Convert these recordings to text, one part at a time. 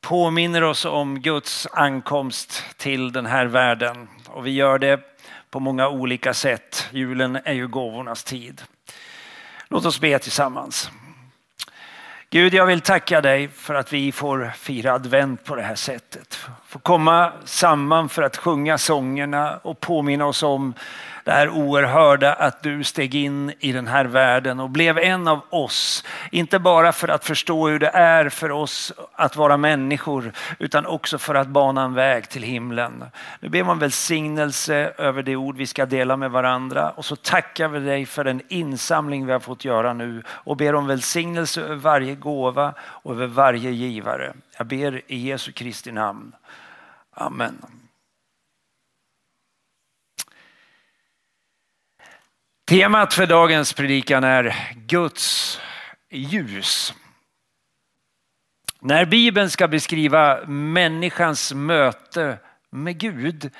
påminner oss om Guds ankomst till den här världen. Och vi gör det på många olika sätt. Julen är ju gåvornas tid. Låt oss be tillsammans. Gud, jag vill tacka dig för att vi får fira advent på det här sättet. Få komma samman för att sjunga sångerna och påminna oss om det här oerhörda att du steg in i den här världen och blev en av oss. Inte bara för att förstå hur det är för oss att vara människor utan också för att bana en väg till himlen. Nu ber man välsignelse över det ord vi ska dela med varandra och så tackar vi dig för den insamling vi har fått göra nu och ber om välsignelse över varje gåva och över varje givare. Jag ber i Jesu Kristi namn. Amen. Temat för dagens predikan är Guds ljus. När Bibeln ska beskriva människans möte med Gud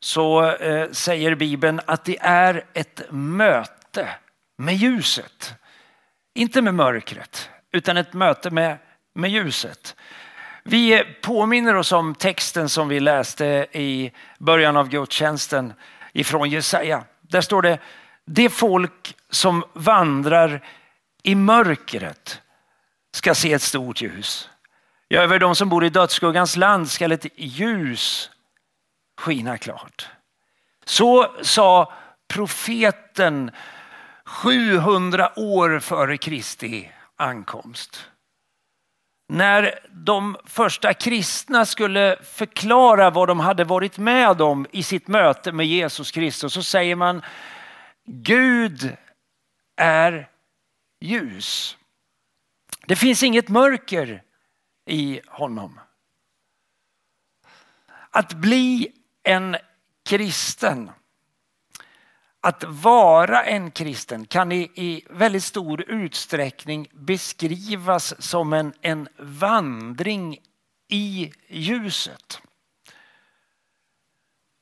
så eh, säger Bibeln att det är ett möte med ljuset. Inte med mörkret utan ett möte med, med ljuset. Vi påminner oss om texten som vi läste i början av gudstjänsten ifrån Jesaja. Där står det det folk som vandrar i mörkret ska se ett stort ljus. Ja, över de som bor i dödsskuggans land ska ett ljus skina klart. Så sa profeten 700 år före Kristi ankomst. När de första kristna skulle förklara vad de hade varit med om i sitt möte med Jesus Kristus så säger man Gud är ljus. Det finns inget mörker i honom. Att bli en kristen, att vara en kristen kan i, i väldigt stor utsträckning beskrivas som en, en vandring i ljuset.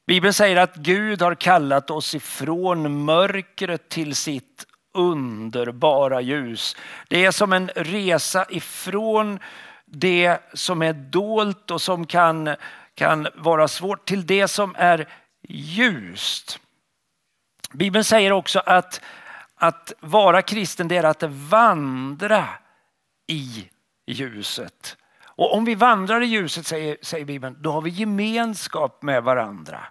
Bibeln säger att Gud har kallat oss ifrån mörkret till sitt underbara ljus. Det är som en resa ifrån det som är dolt och som kan, kan vara svårt till det som är ljust. Bibeln säger också att, att vara kristen det är att vandra i ljuset. Och om vi vandrar i ljuset, säger, säger Bibeln, då har vi gemenskap med varandra.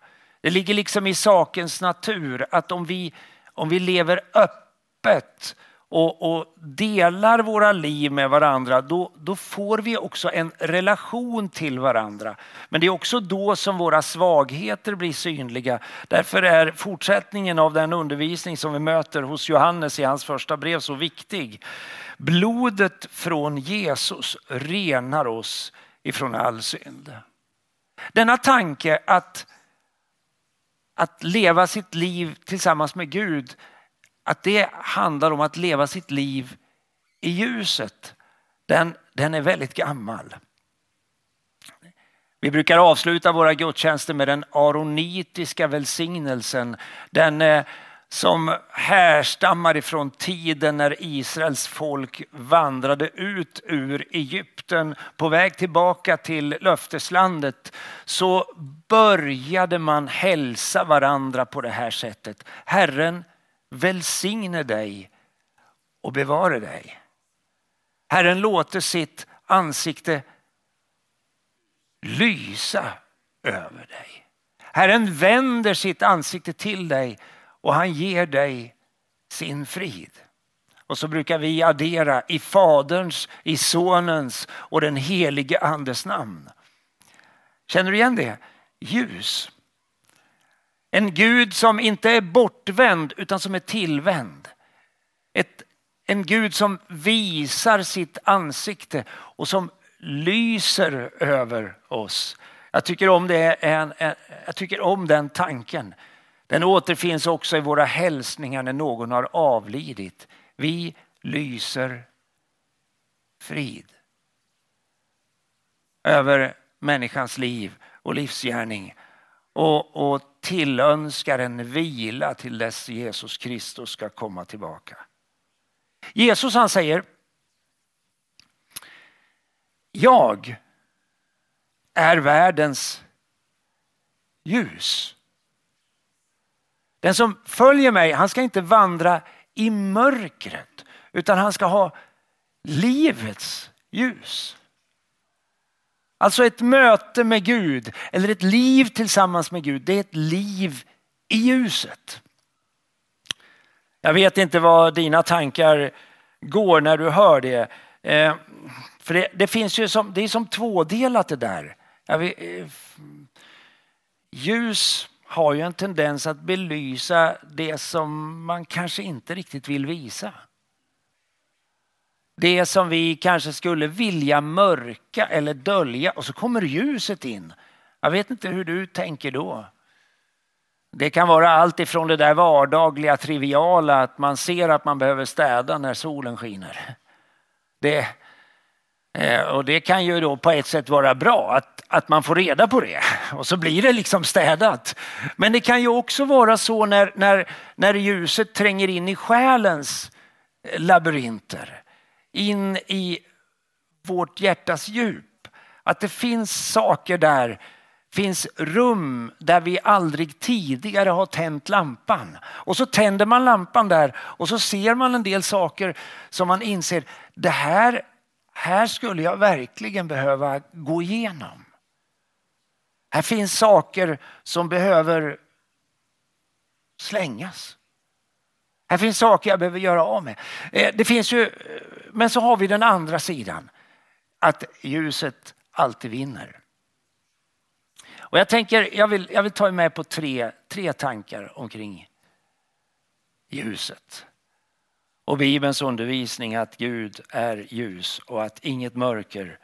Det ligger liksom i sakens natur att om vi, om vi lever öppet och, och delar våra liv med varandra, då, då får vi också en relation till varandra. Men det är också då som våra svagheter blir synliga. Därför är fortsättningen av den undervisning som vi möter hos Johannes i hans första brev så viktig. Blodet från Jesus renar oss ifrån all synd. Denna tanke att att leva sitt liv tillsammans med Gud, att det handlar om att leva sitt liv i ljuset, den, den är väldigt gammal. Vi brukar avsluta våra gudstjänster med den aronitiska välsignelsen. Den eh, som härstammar ifrån tiden när Israels folk vandrade ut ur Egypten på väg tillbaka till löfteslandet så började man hälsa varandra på det här sättet. Herren välsigne dig och bevare dig. Herren låter sitt ansikte lysa över dig. Herren vänder sitt ansikte till dig och han ger dig sin frid. Och så brukar vi addera i Faderns, i Sonens och den helige Andes namn. Känner du igen det? Ljus. En Gud som inte är bortvänd utan som är tillvänd. Ett, en Gud som visar sitt ansikte och som lyser över oss. Jag tycker om, det, en, en, jag tycker om den tanken. Den återfinns också i våra hälsningar när någon har avlidit. Vi lyser frid över människans liv och livsgärning och, och tillönskar en vila till dess Jesus Kristus ska komma tillbaka. Jesus han säger Jag är världens ljus. Den som följer mig, han ska inte vandra i mörkret utan han ska ha livets ljus. Alltså ett möte med Gud eller ett liv tillsammans med Gud, det är ett liv i ljuset. Jag vet inte vad dina tankar går när du hör det. Eh, för det, det, finns ju som, det är som tvådelat det där. Vet, eh, ljus har ju en tendens att belysa det som man kanske inte riktigt vill visa. Det som vi kanske skulle vilja mörka eller dölja och så kommer ljuset in. Jag vet inte hur du tänker då. Det kan vara allt ifrån det där vardagliga triviala att man ser att man behöver städa när solen skiner. Det, Eh, och det kan ju då på ett sätt vara bra att, att man får reda på det och så blir det liksom städat. Men det kan ju också vara så när, när, när ljuset tränger in i själens eh, labyrinter in i vårt hjärtas djup. Att det finns saker där, finns rum där vi aldrig tidigare har tänt lampan. Och så tänder man lampan där och så ser man en del saker som man inser, det här, här skulle jag verkligen behöva gå igenom. Här finns saker som behöver slängas. Här finns saker jag behöver göra av med. Eh, det finns ju, eh, men så har vi den andra sidan. Att ljuset alltid vinner. Och jag tänker, jag vill, jag vill ta med på tre, tre tankar omkring ljuset. Och Bibelns undervisning att Gud är ljus och att inget mörker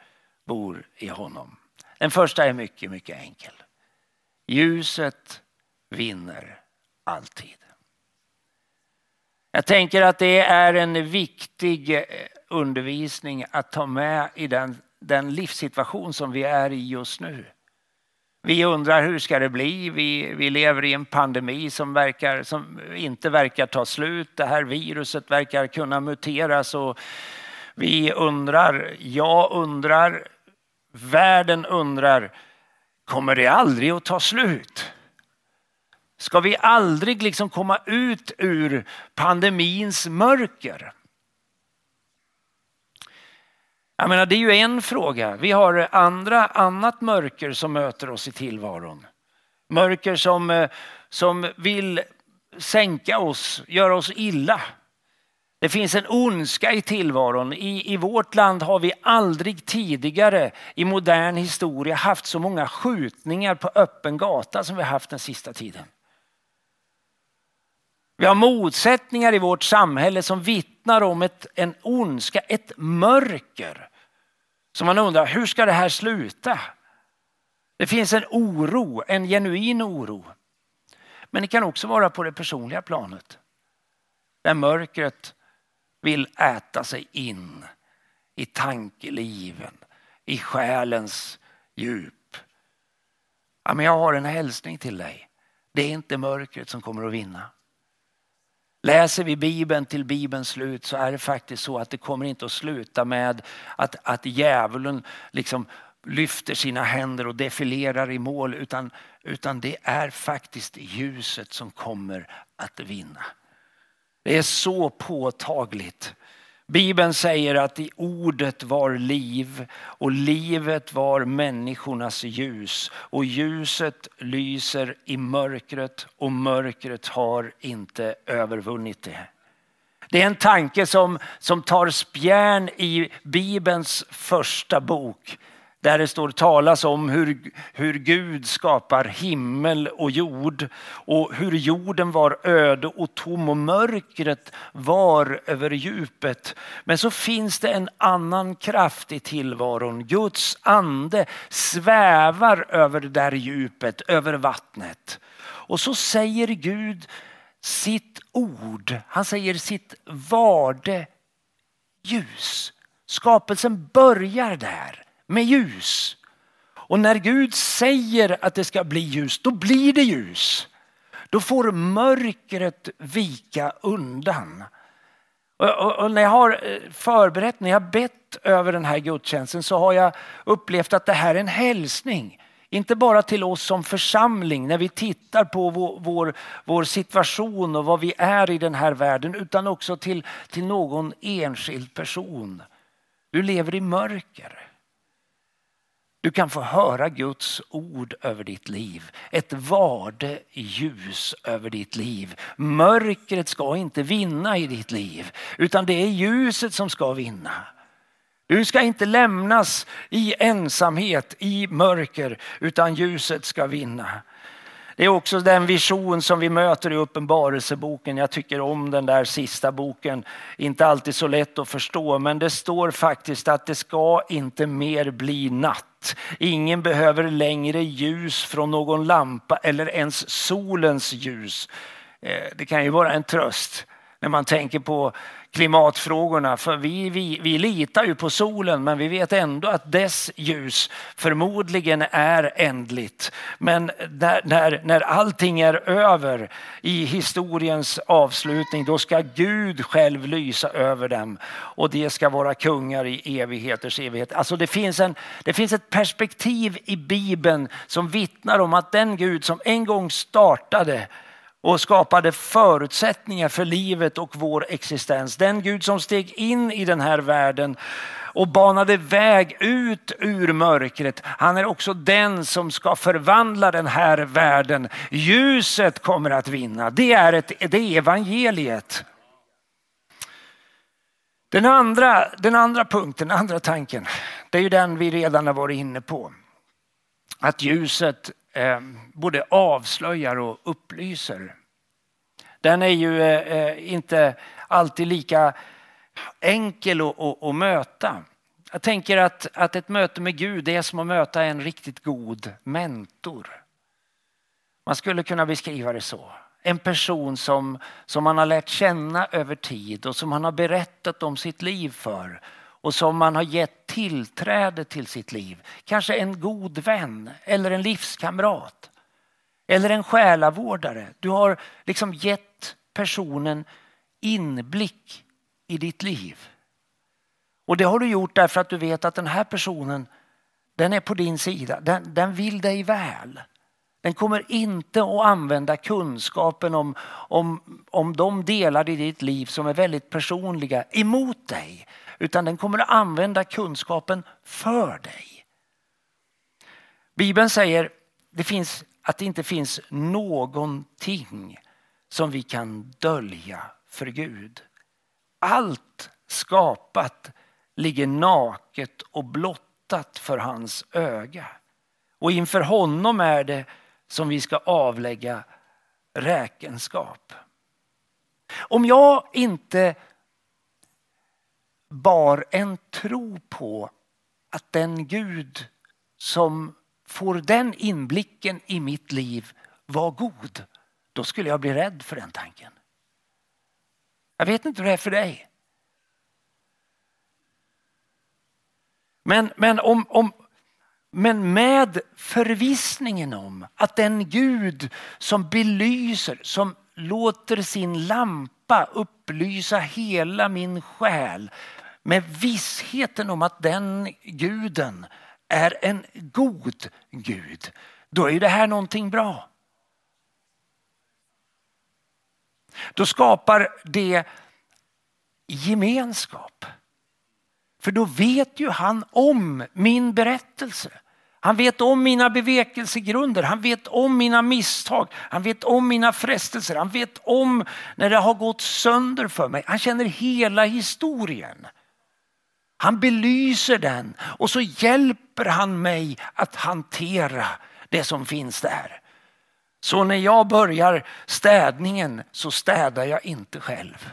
bor i honom. Den första är mycket, mycket enkel. Ljuset vinner alltid. Jag tänker att det är en viktig eh, undervisning att ta med i den, den livssituation som vi är i just nu. Vi undrar hur ska det bli? Vi, vi lever i en pandemi som, verkar, som inte verkar ta slut. Det här viruset verkar kunna muteras och vi undrar, jag undrar, världen undrar, kommer det aldrig att ta slut? Ska vi aldrig liksom komma ut ur pandemins mörker? Jag menar, det är ju en fråga. Vi har andra, annat mörker som möter oss i tillvaron. Mörker som, eh, som vill sänka oss, göra oss illa. Det finns en ondska i tillvaron. I, I vårt land har vi aldrig tidigare i modern historia haft så många skjutningar på öppen gata som vi haft den sista tiden. Vi har motsättningar i vårt samhälle som vittnar om ett, en ondska, ett mörker. Så man undrar, hur ska det här sluta? Det finns en oro, en genuin oro. Men det kan också vara på det personliga planet. Där mörkret vill äta sig in i tankeliven, i själens djup. Ja, men jag har en hälsning till dig. Det är inte mörkret som kommer att vinna. Läser vi Bibeln till Bibelns slut så är det faktiskt så att det kommer inte att sluta med att, att djävulen liksom lyfter sina händer och defilerar i mål utan, utan det är faktiskt ljuset som kommer att vinna. Det är så påtagligt Bibeln säger att i ordet var liv och livet var människornas ljus och ljuset lyser i mörkret och mörkret har inte övervunnit det. Det är en tanke som, som tar spjärn i Bibelns första bok, där det står talas om hur, hur Gud skapar himmel och jord och hur jorden var öde och tom och mörkret var över djupet. Men så finns det en annan kraft i tillvaron. Guds ande svävar över det där djupet, över vattnet. Och så säger Gud sitt ord, han säger sitt varde ljus. Skapelsen börjar där med ljus. Och när Gud säger att det ska bli ljus, då blir det ljus. Då får mörkret vika undan. Och, och, och när jag har eh, förberett, när jag bett över den här gudstjänsten så har jag upplevt att det här är en hälsning. Inte bara till oss som församling när vi tittar på vår, vår, vår, situation och vad vi är i den här världen utan också till, till någon enskild person. Du lever i mörker. Du kan få höra Guds ord över ditt liv. Ett varde ljus över ditt liv. Mörkret ska inte vinna i ditt liv utan det är ljuset som ska vinna. Du ska inte lämnas i ensamhet, i mörker, utan ljuset ska vinna. Det är också den vision som vi möter i Uppenbarelseboken. Jag tycker om den där sista boken. Inte alltid så lätt att förstå, men det står faktiskt att det ska inte mer bli natt. Ingen behöver längre ljus från någon lampa eller ens solens ljus. Eh, det kan ju vara en tröst när man tänker på klimatfrågorna. För vi, vi, vi litar ju på solen men vi vet ändå att dess ljus förmodligen är ändligt. Men när, när, när allting är över i historiens avslutning då ska Gud själv lysa över dem och det ska vara kungar i evigheters evighet. Alltså det finns, en, det finns ett perspektiv i Bibeln som vittnar om att den Gud som en gång startade och skapade förutsättningar för livet och vår existens. Den Gud som steg in i den här världen och banade väg ut ur mörkret. Han är också den som ska förvandla den här världen. Ljuset kommer att vinna. Det är, ett, det är evangeliet. Den andra, den andra punkten, den andra tanken, det är ju den vi redan har varit inne på. Att ljuset eh, både avslöjar och upplyser. Den är ju eh, eh, inte alltid lika enkel att, att, att, möta. Jag tänker att, att ett möte med Gud är som att möta en riktigt god mentor. Man skulle kunna beskriva det så. En person som, som man har lärt känna över tid och som man har berättat om sitt liv för och som man har gett tillträde till sitt liv. Kanske en god vän eller en livskamrat. Eller en själavårdare. Du har liksom gett personen inblick i ditt liv. Och det har du gjort därför att du vet att den här personen den är på din sida. Den, den vill dig väl. Den kommer inte att använda kunskapen om, om, om de delar i ditt liv som är väldigt personliga emot dig. Utan den kommer att använda kunskapen för dig. Bibeln säger det finns, att det inte finns någonting som vi kan dölja för Gud. Allt skapat ligger naket och blottat för hans öga. Och inför honom är det som vi ska avlägga räkenskap. Om jag inte bar en tro på att den Gud som får den inblicken i mitt liv var god, då skulle jag bli rädd för den tanken. Jag vet inte hur det är för dig. Men, men, om, om, men med förvissningen om att den Gud som belyser, som låter sin lampa upplysa hela min själ med vissheten om att den guden är en god Gud, då är det här någonting bra. Då skapar det gemenskap. För då vet ju han om min berättelse. Han vet om mina bevekelsegrunder, han vet om mina misstag, han vet om mina frestelser, han vet om när det har gått sönder för mig. Han känner hela historien. Han belyser den och så hjälper han mig att hantera det som finns där. Så när jag börjar städningen så städar jag inte själv.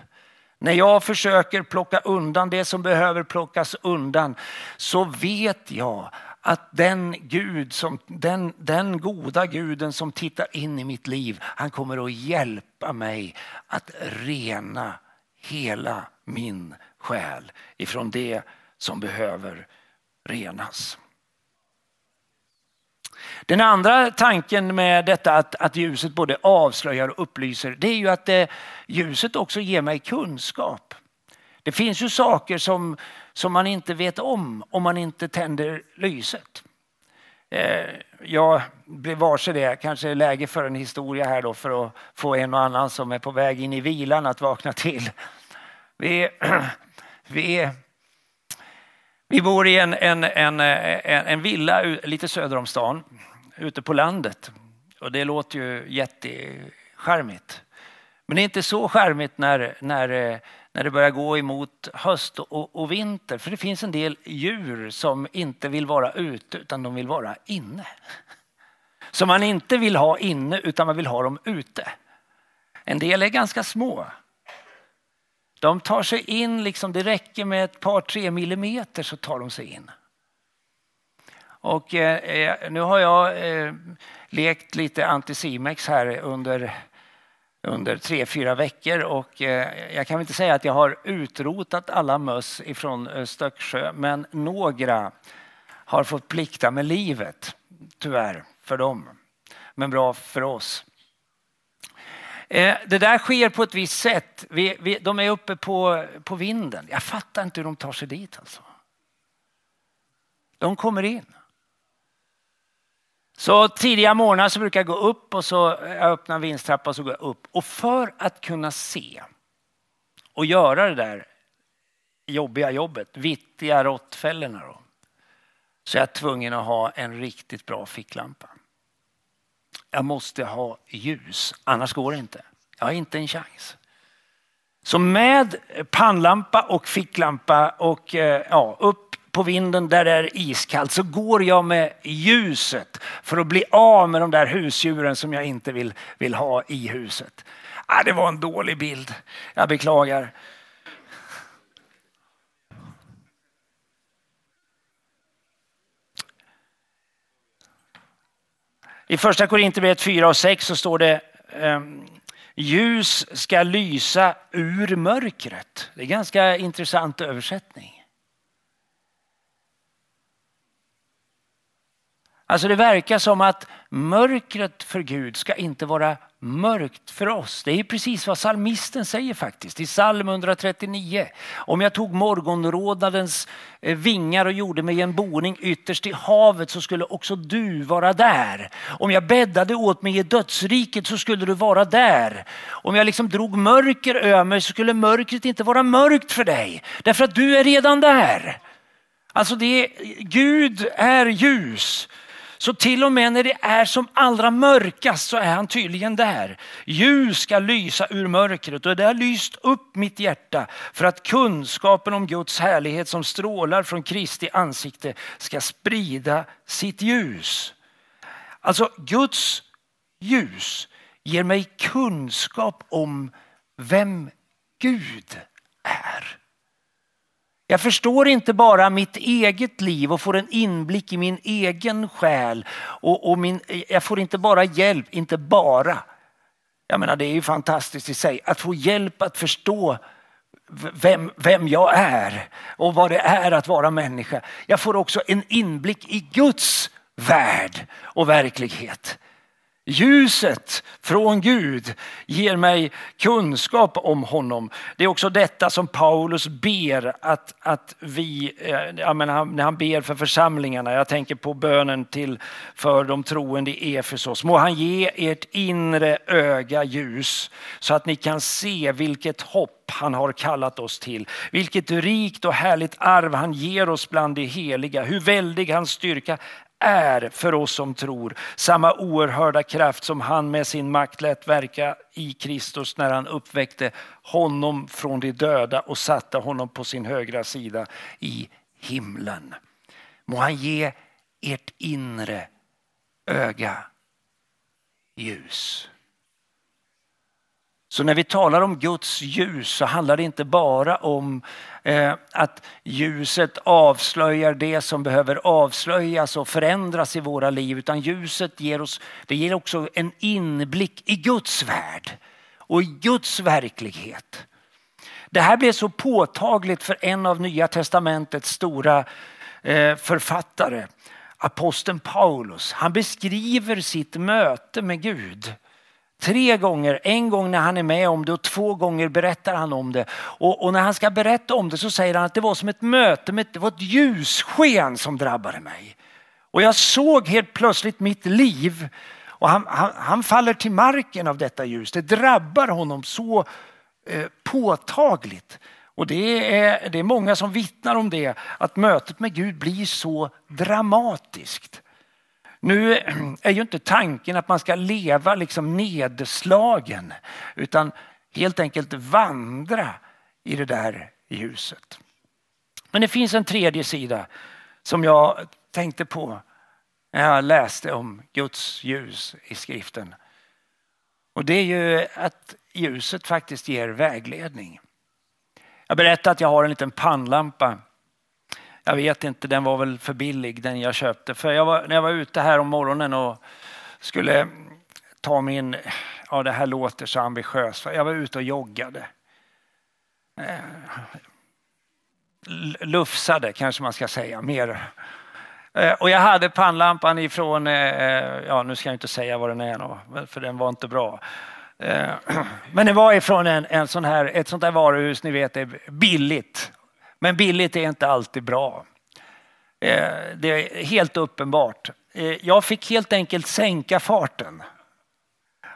När jag försöker plocka undan det som behöver plockas undan så vet jag att den Gud som, den, den goda guden som tittar in i mitt liv, han kommer att hjälpa mig att rena hela min själ ifrån det som behöver renas. Den andra tanken med detta att, att ljuset både avslöjar och upplyser, det är ju att det, ljuset också ger mig kunskap. Det finns ju saker som, som man inte vet om om man inte tänder lyset. Eh, jag blev varse det, kanske är läge för en historia här då för att få en och annan som är på väg in i vilan att vakna till. Vi, vi, vi bor i en, en, en, en, villa lite söder om stan, ute på landet. Och det låter ju jättecharmigt. Men det är inte så charmigt när, när när det börjar gå emot höst och, och, vinter. För det finns en del djur som inte vill vara ute utan de vill vara inne. Som man inte vill ha inne utan man vill ha dem ute. En del är ganska små. De tar sig in, liksom, det räcker med ett par tre millimeter så tar de sig in. Och eh, eh nu har jag eh, lekt lite Anticimex här under under tre, fyra veckor och eh, jag kan inte säga att jag har utrotat alla möss ifrån eh, Stöcksjö men några har fått plikta med livet, tyvärr, för dem. Men bra för oss. Eh, det där sker på ett visst sätt. Vi, vi, de är uppe på, på vinden. Jag fattar inte hur de tar sig dit alltså. De kommer in. Så tidiga morgnar så brukar jag gå upp och så eh, jag öppnar vindstrappan och så går jag upp. Och för att kunna se och göra det där jobbiga jobbet, vittiga råttfällorna då, så är jag tvungen att ha en riktigt bra ficklampa. Jag måste ha ljus, annars går det inte. Jag har inte en chans. Så med pannlampa och ficklampa och eh, ja, upp på vinden där det är iskallt så går jag med ljuset för att bli av med de där husdjuren som jag inte vill, vill ha i huset. Ah, det var en dålig bild. Jag beklagar. I första Korinthierbrevet 4 och 6 så står det ehm, ljus ska lysa ur mörkret. Det är en ganska intressant översättning. Alltså det verkar som att mörkret för Gud ska inte vara mörkt för oss. Det är precis vad salmisten säger faktiskt i psalm 139. Om jag tog morgonrådnadens eh, vingar och gjorde mig en boning ytterst i havet så skulle också du vara där. Om jag bäddade åt mig i dödsriket så skulle du vara där. Om jag liksom drog mörker över mig så skulle mörkret inte vara mörkt för dig. Därför att du är redan där. Alltså det, Gud är ljus. Så till och med när det är som allra mörkast så är han tydligen där. Ljus ska lysa ur mörkret och det har lyst upp mitt hjärta för att kunskapen om Guds härlighet som strålar från Kristi ansikte ska sprida sitt ljus. Alltså Guds ljus ger mig kunskap om vem Gud är. Jag förstår inte bara mitt eget liv och får en inblick i min egen själ. Och, och min, jag får inte bara hjälp, inte bara. Jag menar det är ju fantastiskt i sig att få hjälp att förstå vem, vem jag är och vad det är att vara människa. Jag får också en inblick i Guds värld och verklighet. Ljuset från Gud ger mig kunskap om honom. Det är också detta som Paulus ber att, att vi, eh, jag menar, när han ber för församlingarna, jag tänker på bönen till för de troende i Efesos. Må han ge ert inre öga ljus så att ni kan se vilket hopp han har kallat oss till. Vilket rikt och härligt arv han ger oss bland de heliga. Hur väldig hans styrka är för oss som tror samma oerhörda kraft som han med sin makt lät verka i Kristus när han uppväckte honom från de döda och satte honom på sin högra sida i himlen. Må han ge ert inre öga ljus. Så när vi talar om Guds ljus så handlar det inte bara om eh, att ljuset avslöjar det som behöver avslöjas och förändras i våra liv. Utan ljuset ger oss, det ger också en inblick i Guds värld och i Guds verklighet. Det här blev så påtagligt för en av Nya Testamentets stora eh, författare, aposteln Paulus. Han beskriver sitt möte med Gud Tre gånger, en gång när han är med om det och två gånger berättar han om det. Och, och, när han ska berätta om det så säger han att det var som ett möte, med, det var ett ljussken som drabbade mig. Och jag såg helt plötsligt mitt liv och han, han, han faller till marken av detta ljus. Det drabbar honom så eh, påtagligt. Och det är, det är många som vittnar om det, att mötet med Gud blir så dramatiskt. Nu är ju inte tanken att man ska leva liksom nedslagen utan helt enkelt vandra i det där ljuset. Men det finns en tredje sida som jag tänkte på när jag läste om Guds ljus i skriften. Och det är ju att ljuset faktiskt ger vägledning. Jag berättade att jag har en liten pannlampa jag vet inte, den var väl för billig den jag köpte. För jag var, när jag var ute här om morgonen och skulle ta min, ja det här låter så ambitiöst, jag var ute och joggade. Eh, lufsade kanske man ska säga mer. Eh, och jag hade pannlampan ifrån, eh, eh ja nu ska jag inte säga vad den är för den var inte bra. Eh, men det var ifrån en, en sån här, ett sånt där varuhus, ni vet det är billigt men billigt är inte alltid bra. Eh, det är helt uppenbart. Eh, jag fick helt enkelt sänka farten.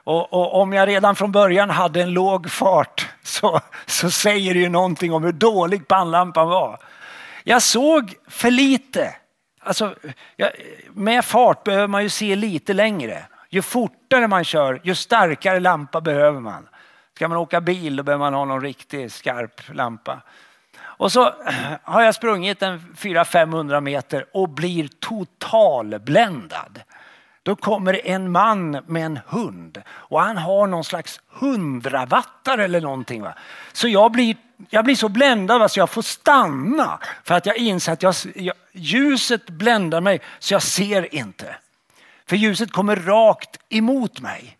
Och, och, om jag redan från början hade en låg fart så, så säger det ju någonting om hur dålig pannlampan var. Jag såg för lite. Alltså, jag, med fart behöver man ju se lite längre. Ju fortare man kör, ju starkare lampa behöver man. Ska man åka bil då behöver man ha någon riktigt skarp lampa. Och så har jag sprungit en 400-500 meter och blir totalbländad. Då kommer en man med en hund och han har någon slags hundravattare eller någonting. Va? Så jag blir, jag blir så bländad va, så jag får stanna för att jag inser att jag, jag, ljuset bländar mig så jag ser inte. För ljuset kommer rakt emot mig.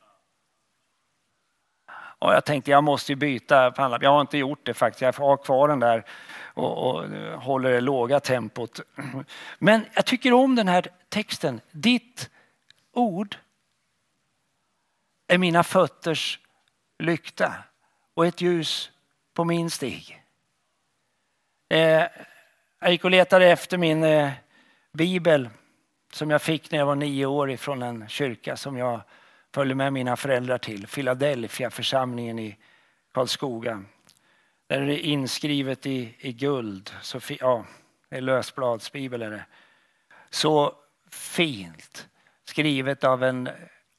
Och jag tänkte jag måste byta pannlampa. Jag har inte gjort det faktiskt. Jag har kvar den där och, och eh, håller det låga tempot. Men jag tycker om den här texten. Ditt ord är mina fötters lykta och ett ljus på min stig. Eh, jag gick och letade efter min eh, bibel som jag fick när jag var nio år ifrån en kyrka som jag följde med mina föräldrar till. Philadelphia församlingen i Karlskoga. Där är det inskrivet i, i guld. Så fi, ja, det är lösbladsbibel är det. Så fint. Skrivet av en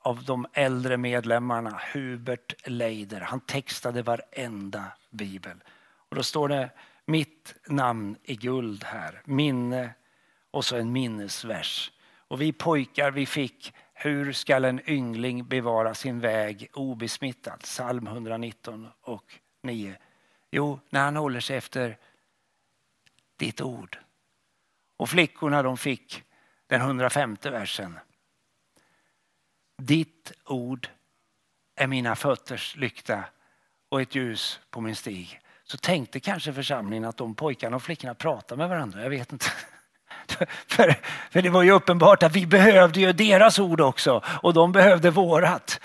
av de äldre medlemmarna, Hubert Leider. Han textade varenda bibel. Och då står det mitt namn i guld här. Minne och så en minnesvers. Och vi pojkar vi fick hur skall en yngling bevara sin väg obesmittad? Psalm 119 och 9. Jo, när han håller sig efter ditt ord. Och flickorna de fick den 105 versen. Ditt ord är mina fötters lykta och ett ljus på min stig. Så tänkte kanske församlingen att de pojkarna och flickorna pratade med varandra. Jag vet inte. för, för det var ju uppenbart att vi behövde ju deras ord också och de behövde vårat.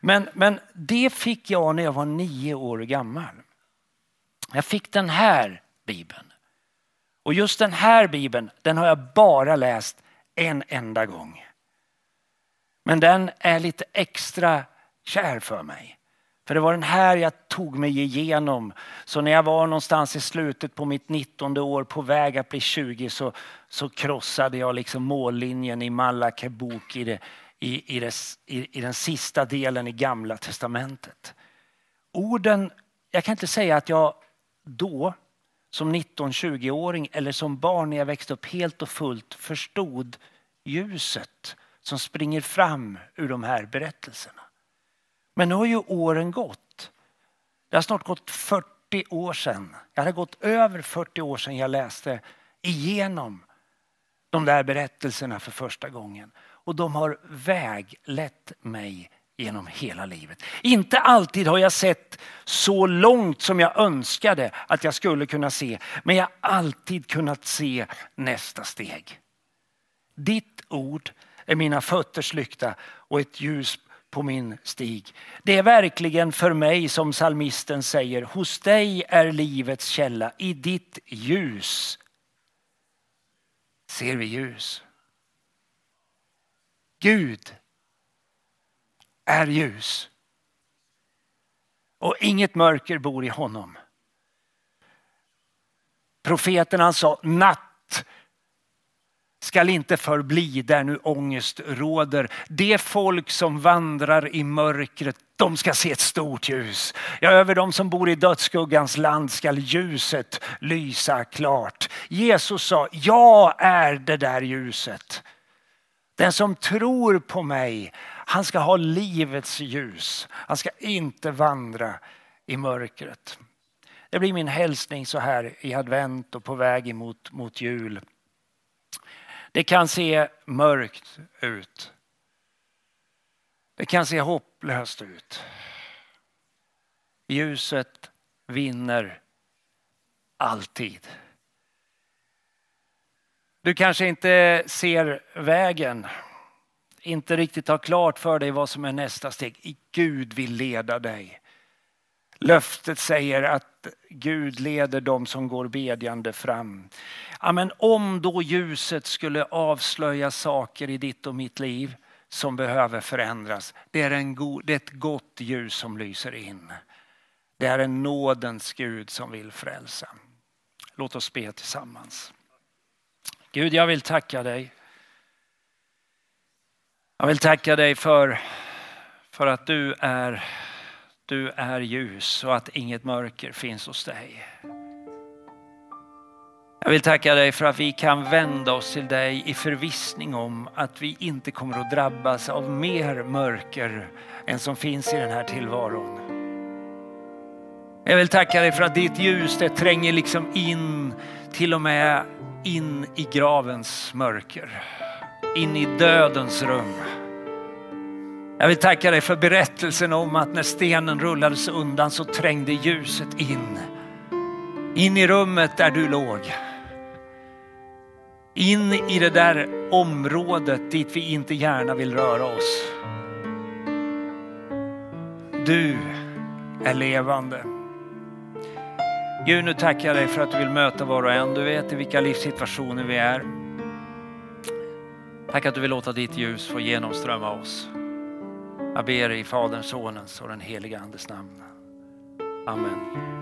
Men, men det fick jag när jag var nio år gammal. Jag fick den här bibeln. Och just den här bibeln, den har jag bara läst en enda gång. Men den är lite extra kär för mig. För det var den här jag tog mig igenom. Så när jag var någonstans i slutet på mitt 19 år på väg att bli 20 så, så krossade jag liksom mållinjen i Malaki bok i, det, i, i, det, i, i den sista delen i gamla testamentet. Orden, jag kan inte säga att jag då som 19-20-åring eller som barn när jag växte upp helt och fullt förstod ljuset som springer fram ur de här berättelserna. Men nu har ju åren gått. Det har snart gått 40 år sedan. Jag hade gått över 40 år sedan jag läste igenom de där berättelserna för första gången. Och de har väglett mig genom hela livet. Inte alltid har jag sett så långt som jag önskade att jag skulle kunna se. Men jag har alltid kunnat se nästa steg. Ditt ord är mina fötters lykta och ett ljus på min stig. Det är verkligen för mig som salmisten säger, hos dig är livets källa, i ditt ljus ser vi ljus. Gud är ljus. Och inget mörker bor i honom. Profeten han sa natt skall inte förbli där nu ångest råder. Det folk som vandrar i mörkret, de ska se ett stort ljus. Ja, över dem som bor i dödsskuggans land skall ljuset lysa klart. Jesus sa, jag är det där ljuset. Den som tror på mig, han ska ha livets ljus. Han ska inte vandra i mörkret. Det blir min hälsning så här i advent och på väg emot mot jul. Det kan se mörkt ut. Det kan se hopplöst ut. Ljuset vinner alltid. Du kanske inte ser vägen, inte riktigt har klart för dig vad som är nästa steg. Gud vill leda dig. Löftet säger att Gud leder dem som går bedjande fram. Ja, men om då ljuset skulle avslöja saker i ditt och mitt liv som behöver förändras. Det är, en go, det är ett gott ljus som lyser in. Det är en nådens Gud som vill frälsa. Låt oss be tillsammans. Gud, jag vill tacka dig. Jag vill tacka dig för, för att du är, du är ljus och att inget mörker finns hos dig. Jag vill tacka dig för att vi kan vända oss till dig i förvissning om att vi inte kommer att drabbas av mer mörker än som finns i den här tillvaron. Jag vill tacka dig för att ditt ljus det tränger liksom in till och med in i gravens mörker. In i dödens rum. Jag vill tacka dig för berättelsen om att när stenen rullades undan så trängde ljuset in. In i rummet där du låg. In i det där området dit vi inte gärna vill röra oss. Du är levande. Gud, nu tackar jag dig för att du vill möta var och en. Du vet i vilka livssituationer vi är. Tack att du vill låta ditt ljus få genomströmma oss. Jag ber i Faderns, Sonens och den helige Andes namn. Amen.